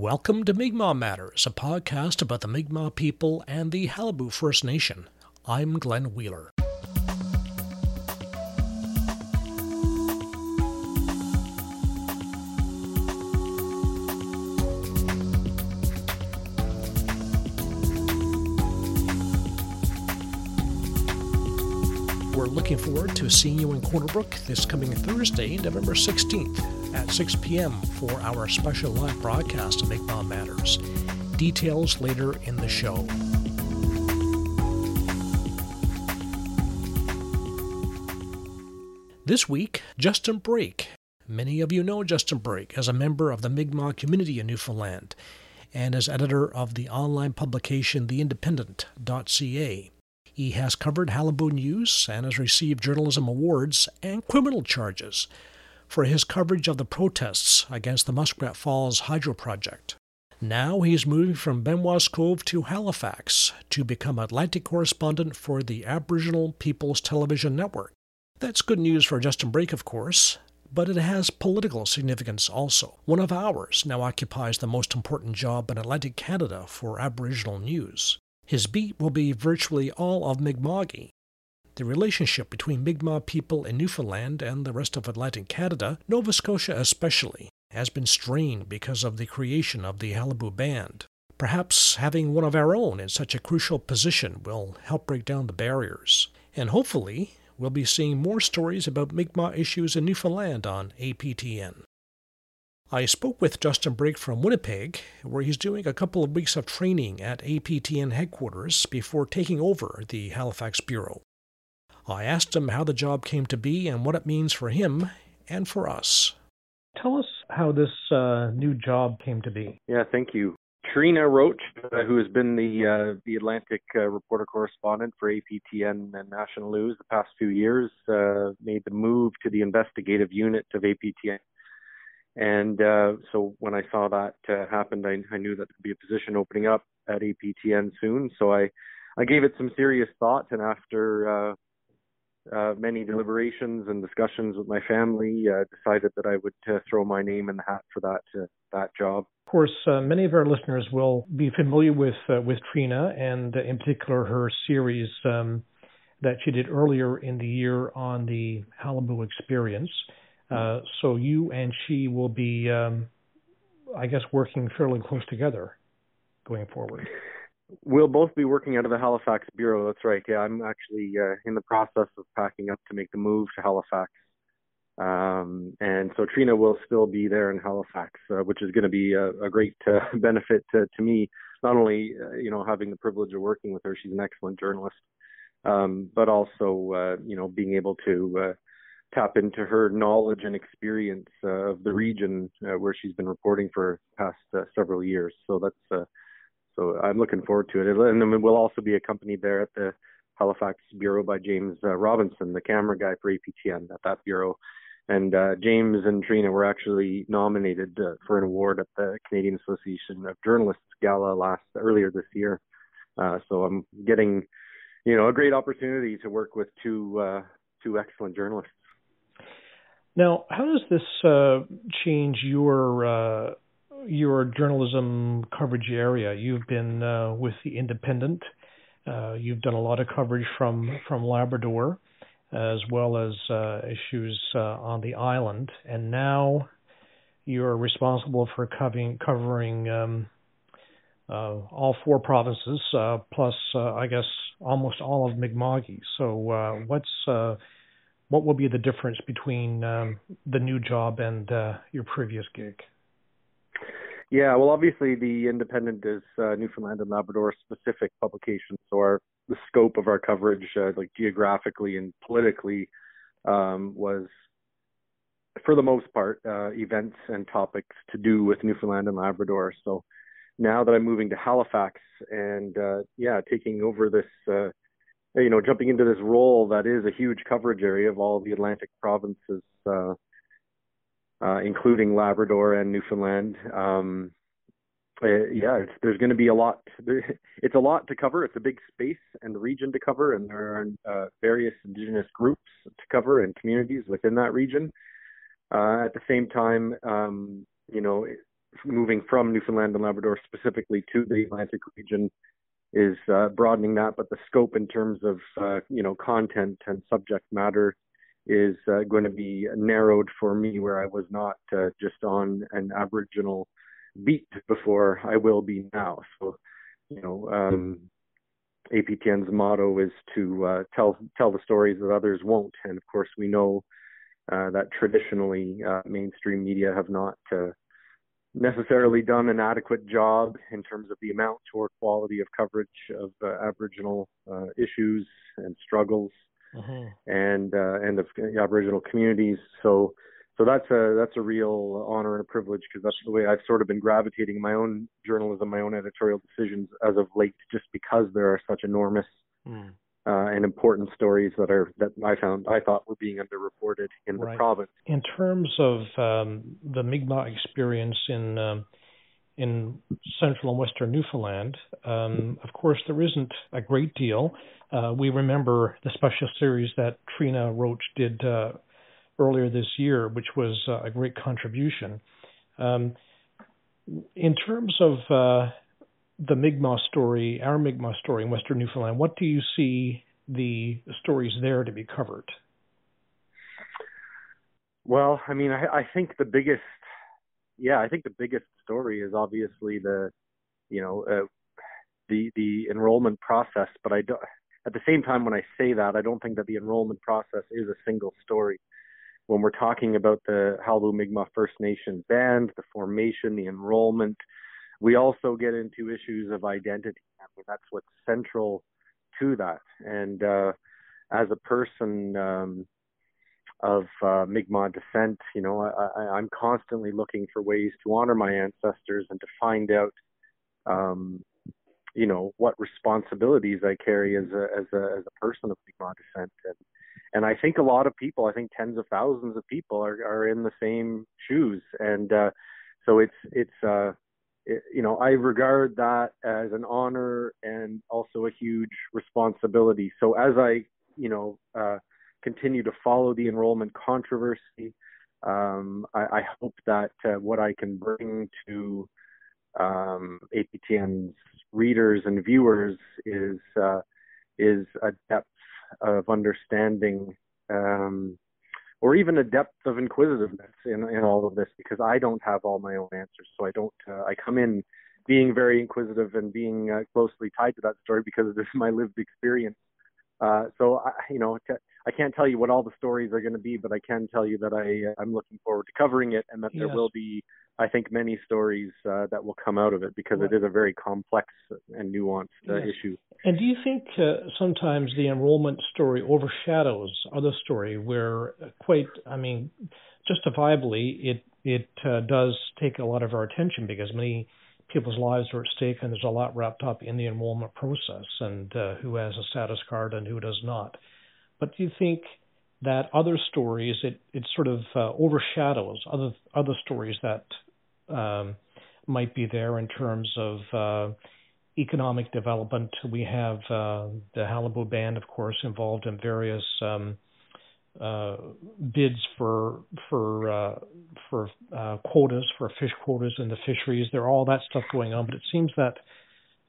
Welcome to Mi'kmaq Matters, a podcast about the Mi'kmaq people and the Qalipu First Nation. I'm Glenn Wheeler. Looking forward to seeing you in Corner Brook this coming Thursday, November 16th at 6 p.m. for our special live broadcast of Mi'kmaq Matters. Details later in the show. This week, Justin Brake. Many of you know Justin Brake as a member of the Mi'kmaq community in Newfoundland and as editor of the online publication TheIndependent.ca. He has covered Qalipu News and has received journalism awards and criminal charges for his coverage of the protests against the Muskrat Falls Hydro Project. Now he's moving from Benoit's Cove to Halifax to become Atlantic correspondent for the Aboriginal People's Television Network. That's good news for Justin Brake, of course, but it has political significance also. One of ours now occupies the most important job in Atlantic Canada for Aboriginal news. His beat will be virtually all of Mi'kma'ki. The relationship between Mi'kmaq people in Newfoundland and the rest of Atlantic Canada, Nova Scotia especially, has been strained because of the creation of the Qalipu Band. Perhaps having one of our own in such a crucial position will help break down the barriers. And hopefully, we'll be seeing more stories about Mi'kmaq issues in Newfoundland on APTN. I spoke with Justin Brake from Winnipeg, where he's doing a couple of weeks of training at APTN headquarters before taking over the Halifax Bureau. I asked him how the job came to be and what it means for him and for us. Tell us how this uh, new job came to be. Yeah, thank you. Trina Roach, uh, who has been the uh, the Atlantic uh, reporter correspondent for APTN and National News the past few years, uh, made the move to the investigative unit of APTN and uh, so when I saw that uh, happen, I, I knew that there'd be a position opening up at APTN soon. So I, I gave it some serious thought, and after uh, uh, many deliberations and discussions with my family, uh, decided that I would uh, throw my name in the hat for that uh, that job. Of course, uh, many of our listeners will be familiar with uh, with Trina, and uh, in particular her series um, that she did earlier in the year on the Qalipu experience. Uh, so you and she will be, um, I guess, working fairly close together going forward. We'll both be working out of the Halifax bureau. That's right. Yeah, I'm actually uh, in the process of packing up to make the move to Halifax. Um, and so Trina will still be there in Halifax, uh, which is going to be a, a great uh, benefit to, to me. Not only, uh, you know, having the privilege of working with her, she's an excellent journalist, um, but also, uh, you know, being able to uh, tap into her knowledge and experience uh, of the region uh, where she's been reporting for past uh, several years. So that's uh, so I'm looking forward to it. And then we'll also be accompanied there at the Halifax bureau by James uh, Robinson, the camera guy for APTN at that bureau. And uh, James and Trina were actually nominated for an award at the Canadian Association of Journalists Gala last earlier this year. so I'm getting, you know, a great opportunity to work with two two excellent journalists. Now, how does this uh, change your uh, your journalism coverage area? You've been uh, with the Independent. Uh, you've done a lot of coverage from from Labrador, as well as uh, issues uh, on the island, and now you're responsible for covering covering um, all four provinces, plus I guess almost all of Mi'kma'ki. So, what's what will be the difference between um, the new job and uh, your previous gig? Yeah, well, obviously, the Independent is uh, Newfoundland and Labrador specific publication, so our the scope of our coverage, uh, like geographically and politically, um, was for the most part uh, events and topics to do with Newfoundland and Labrador. So now that I'm moving to Halifax and uh, yeah, taking over this uh, you know, jumping into this role that is a huge coverage area of all the Atlantic provinces, uh, uh, including Labrador and Newfoundland. Um, uh, yeah, there's going to be a lot. It's a lot to cover. It's a big space and region to cover, and there are uh, various Indigenous groups to cover and communities within that region. Uh, at the same time, um, you know, moving from Newfoundland and Labrador specifically to the Atlantic region is uh, broadening that, but the scope in terms of uh, you know content and subject matter is uh, going to be narrowed for me, where I was not uh, just on an Aboriginal beat before. I will be now. So you know, um, APTN's motto is to uh, tell tell the stories that others won't, and of course we know uh, that traditionally mainstream media have not necessarily done an adequate job in terms of the amount or quality of coverage of uh, Aboriginal uh, issues and struggles uh-huh. and uh, and of Aboriginal communities. So so that's a that's a real honor and a privilege because that's the way I've sort of been gravitating my own journalism, my own editorial decisions as of late, just because there are such enormous mm uh, and important stories that are that I found I thought were being underreported in the right. province. In terms of um, the Mi'kmaq experience in um, in central and western Newfoundland, um, of course there isn't a great deal. Uh, we remember the special series that Trina Roach did uh, earlier this year, which was uh, a great contribution. Um, in terms of uh, the Mi'kmaq story, our Mi'kmaq story in Western Newfoundland, what do you see the stories there to be covered? Well, I mean, I, I think the biggest, yeah, I think the biggest story is obviously the, you know, uh, the the enrollment process. But I don't. At the same time, when I say that, I don't think that the enrollment process is a single story. When we're talking about the Qalipu Mi'kmaq First Nation band, the formation, the enrollment, we also get into issues of identity. I mean, that's what's central to that. And uh, as a person um, of uh, Mi'kmaq descent, you know, I, I'm constantly looking for ways to honor my ancestors and to find out, um, you know, what responsibilities I carry as a as a as a person of Mi'kmaq descent. And and I think a lot of people, I think tens of thousands of people, are are in the same shoes. And uh, so it's it's uh, you know, I regard that as an honor and also a huge responsibility. So as I, you know, uh, continue to follow the enrollment controversy, um, I, I, hope that uh, what I can bring to um, APTN's readers and viewers is uh, is a depth of understanding um, or even a depth of inquisitiveness in, in all of this because I don't have all my own answers. So I don't, uh, I come in being very inquisitive and being uh, closely tied to that story because this is my lived experience. Uh, so I, you know, t- I can't tell you what all the stories are going to be, but I can tell you that I, I'm looking forward to covering it and that yes. there will be I think many stories uh, that will come out of it because right. it is a very complex and nuanced uh, yes. issue. And do you think uh, sometimes the enrollment story overshadows other story where uh, quite, I mean, justifiably, it it uh, does take a lot of our attention because many people's lives are at stake and there's a lot wrapped up in the enrollment process and uh, who has a status card and who does not. But do you think that other stories it it sort of overshadows other other stories that um, might be there in terms of uh, economic development. We have uh, the Qalipu Band, of course, involved in various um, uh, bids for for uh, for uh, quotas for fish quotas in the fisheries. There are all that stuff going on, but it seems that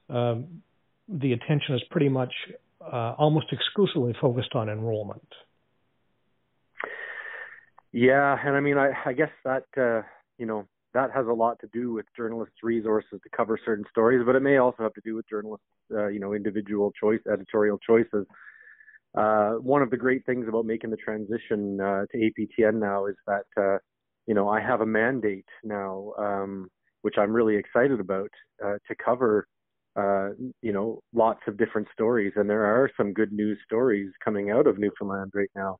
um, the attention is pretty much uh, almost exclusively focused on enrollment. Yeah, and I mean, I, I guess that you know that has a lot to do with journalists' resources to cover certain stories, but it may also have to do with journalists, uh, you know, individual choice, editorial choices. Uh, one of the great things about making the transition uh, to APTN now is that, uh, you know, I have a mandate now, um, which I'm really excited about, uh, to cover, uh, you know, lots of different stories. And there are some good news stories coming out of Newfoundland right now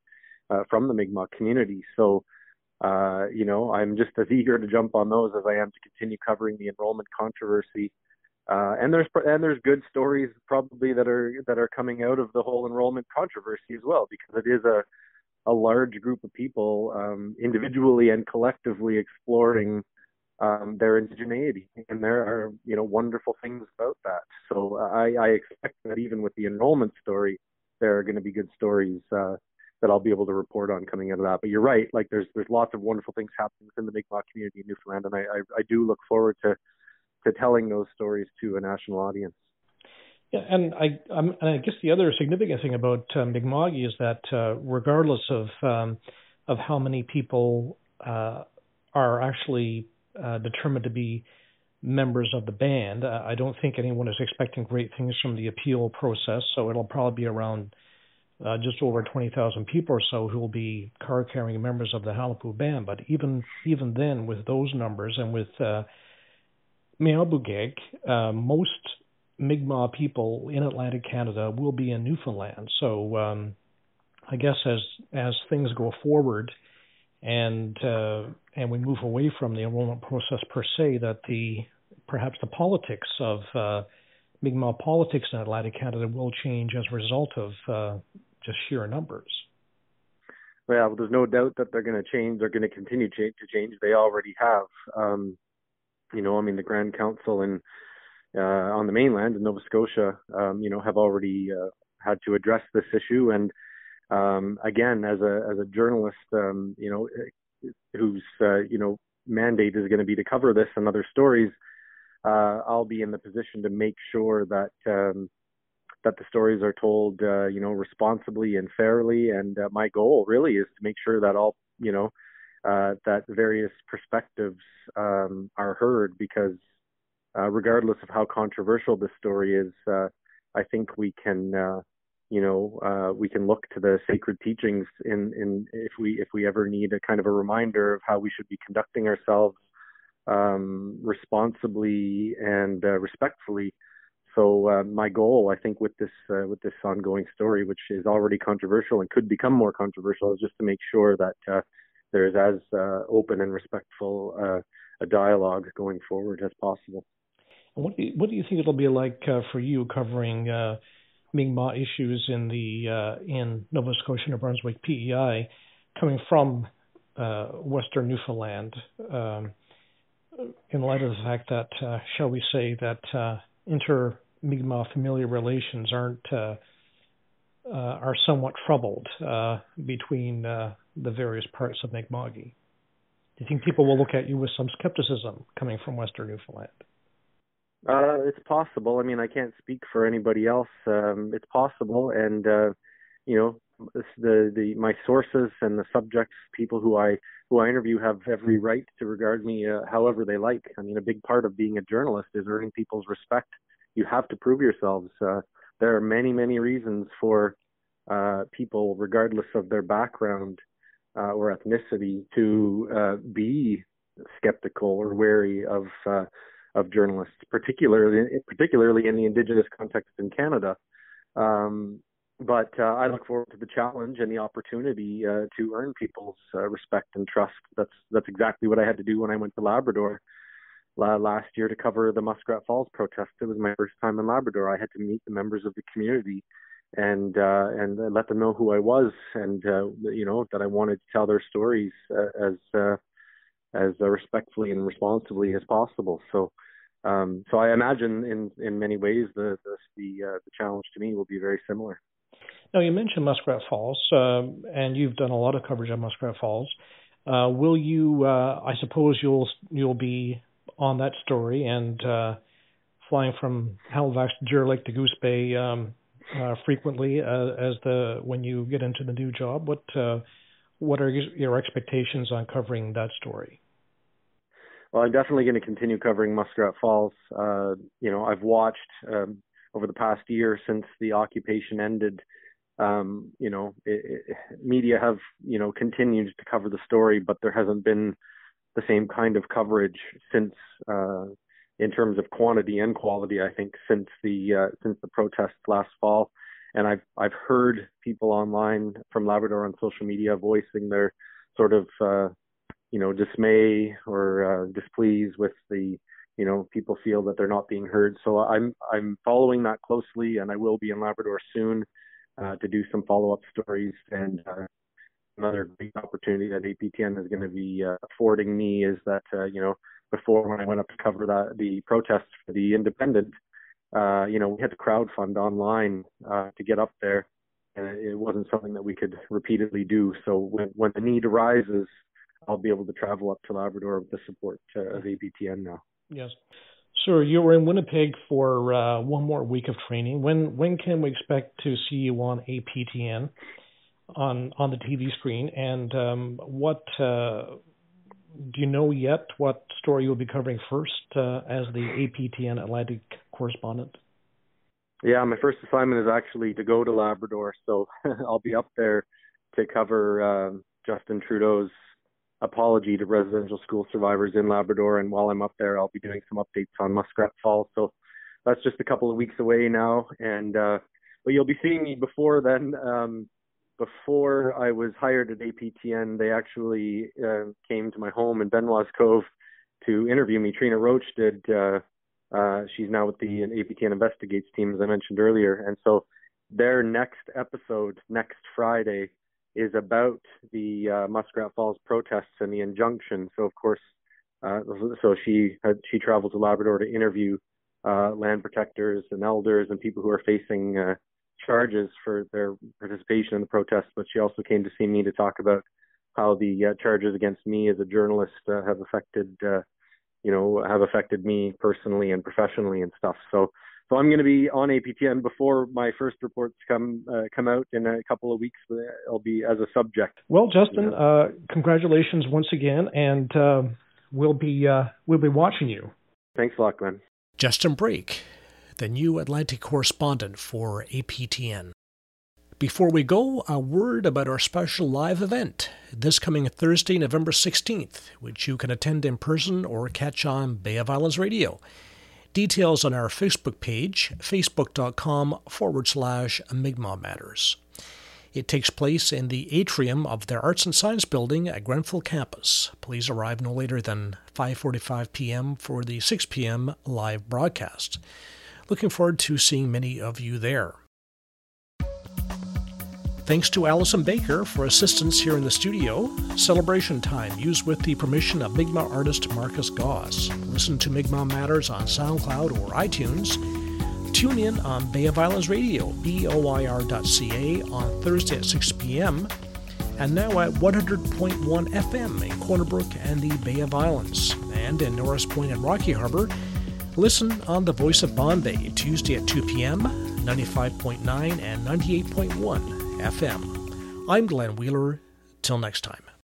from the Mi'kmaq community. So, uh, you know, I'm just as eager to jump on those as I am to continue covering the enrollment controversy. Uh, and there's and there's good stories probably that are that are coming out of the whole enrollment controversy as well because it is a a large group of people um, individually and collectively exploring um, their indigeneity, and there are you know wonderful things about that. So I, I expect that even with the enrollment story, there are going to be good stories uh, that I'll be able to report on coming out of that. But you're right, like there's there's lots of wonderful things happening within the Mi'kmaq community in Newfoundland, and I, I, I do look forward to to telling those stories to a national audience. Yeah, and I and I guess the other significant thing about uh, is that uh, regardless of um, of how many people uh, are actually uh, determined to be members of the band, uh, I don't think anyone is expecting great things from the appeal process. So it'll probably be around uh, just over 20,000 people or so who will be car carrying members of the Qalipu band. But even even then, with those numbers and with uh, uh, most Mi'kmaq people in Atlantic Canada will be in Newfoundland. So um, I guess as as things go forward and uh, and we move away from the enrollment process per se, that the perhaps the politics of uh, Mi'kmaq politics in Atlantic Canada will change as a result of uh, just sheer numbers. Well, there's no doubt that they're going to change. They're going to continue to change. They already have. Um, you know, I mean, the Grand Council and uh, on the mainland in Nova Scotia, um, you know, have already uh, had to address this issue. And um, again, as a as a journalist, um, you know, whose uh, you know mandate is going to be to cover this and other stories, uh, I'll be in the position to make sure that um, that the stories are told, uh, you know, responsibly and fairly. And uh, my goal really is to make sure that all, you know, uh, that various perspectives um, are heard because uh, regardless of how controversial this story is, uh, I think we can, uh, you know, uh, we can look to the sacred teachings in, in if we if we ever need a kind of a reminder of how we should be conducting ourselves um, responsibly and uh, respectfully. So uh, my goal, I think, with this uh, with this ongoing story, which is already controversial and could become more controversial, is just to make sure that uh, there is as uh, open and respectful uh, a dialogue going forward as possible. What do you, what do you think it'll be like uh, for you covering Mi'kmaq issues in the in Nova Scotia, New Brunswick, PEI, coming from Western Newfoundland, um, in light of the fact that, shall we say, that uh, inter Mi'kmaq familial relations aren't are somewhat troubled between the various parts of Mi'kma'ki? Do you think people will look at you with some skepticism coming from Western Newfoundland? Uh, it's possible. I mean, I can't speak for anybody else. Um, it's possible, and uh, you know, the the my sources and the subjects, people who I who I interview, have every right to regard me uh, however they like. I mean, a big part of being a journalist is earning people's respect. You have to prove yourselves. Uh, there are many many reasons for uh, people, regardless of their background uh, or ethnicity, to uh, be skeptical or wary of uh, of journalists, particularly particularly in the Indigenous context in Canada. Um, but uh, I look forward to the challenge and the opportunity uh, to earn people's uh, respect and trust. That's that's exactly what I had to do when I went to Labrador last year to cover the Muskrat Falls protest. It was my first time in Labrador. I had to meet the members of the community and uh, and let them know who I was and uh, you know that I wanted to tell their stories uh, as as respectfully and responsibly as possible. So, um, so I imagine in in many ways the the the, the challenge to me will be very similar. Now you mentioned Muskrat Falls, um, and you've done a lot of coverage on Muskrat Falls. Uh, will you? Uh, I suppose you'll you'll be on that story and uh, flying from Halifax to Deer Lake to Goose Bay um, uh, frequently uh, as the when you get into the new job. What what are your expectations on covering that story? Well, I'm definitely going to continue covering Muskrat Falls. Uh, you know, I've watched um, over the past year since the occupation ended. Um, you know, it, it, media have you know continued to cover the story, but there hasn't been the same kind of coverage since, uh, in terms of quantity and quality. I think since the uh, since the protests last fall and I've I've heard people online from Labrador on social media voicing their sort of uh, you know dismay or uh, displeased with the you know people feel that they're not being heard. So I'm I'm following that closely, and I will be in Labrador soon uh, to do some follow up stories. And uh, another great opportunity that APTN is going to be uh, affording me is that uh, you know before when I went up to cover that the protests for the Independent uh, you know, we had to crowdfund online uh, to get up there, and it wasn't something that we could repeatedly do. So when when the need arises, I'll be able to travel up to Labrador with the support uh, of APTN now. Yes. Sir, you were in Winnipeg for uh, one more week of training. When when can we expect to see you on APTN on on the TV screen? And um, what uh, do you know yet? What story you'll be covering first uh, as the APTN Atlantic correspondent? Yeah, my first assignment is actually to go to Labrador, so I'll be up there to cover uh, Justin Trudeau's apology to residential school survivors in Labrador. And while I'm up there, I'll be doing some updates on Muskrat Falls. So that's just a couple of weeks away now. And uh, but you'll be seeing me before then. Um, before I was hired at APTN, they actually uh, came to my home in Benoit's Cove to interview me. Trina Roach did. Uh, uh, she's now with the APTN Investigates team, as I mentioned earlier. And so their next episode, next Friday, is about the uh, Muskrat Falls protests and the injunction. So of course, uh, so she had, she traveled to Labrador to interview uh, land protectors and elders and people who are facing uh, charges for their participation in the protests. But she also came to see me to talk about how the uh, charges against me as a journalist uh, have affected you know, have affected me personally and professionally and stuff. So, so I'm going to be on APTN before my first reports come uh, come out in a couple of weeks. I'll be as a subject. Well, Justin, uh, congratulations once again, and uh, we'll be uh, we'll be watching you. Thanks a lot, Glenn. Justin Brake, the new Atlantic correspondent for APTN. Before we go, a word about our special live event this coming Thursday, November 16th, which you can attend in person or catch on Bay of Islands Radio. Details on our Facebook page, facebook.com forward slash Mi'kmaq Matters. It takes place in the atrium of the Arts and Science Building at Grenfell campus. Please arrive no later than 5:45 p.m. for the 6 p.m. live broadcast. Looking forward to seeing many of you there. Thanks to Allison Baker for assistance here in the studio. Celebration time used with the permission of Mi'kmaq artist Marcus Goss. Listen to Mi'kmaq Matters on SoundCloud or iTunes. Tune in on Bay of Islands Radio, boir.ca, on Thursday at 6 p.m. And now at 100.1 FM in Corner Brook and the Bay of Islands. And in Norris Point and Rocky Harbor, listen on the Voice of Bonne Bay, Tuesday at 2 p.m., 95.9 and 98.1 FM. I'm Glenn Wheeler. Till next time.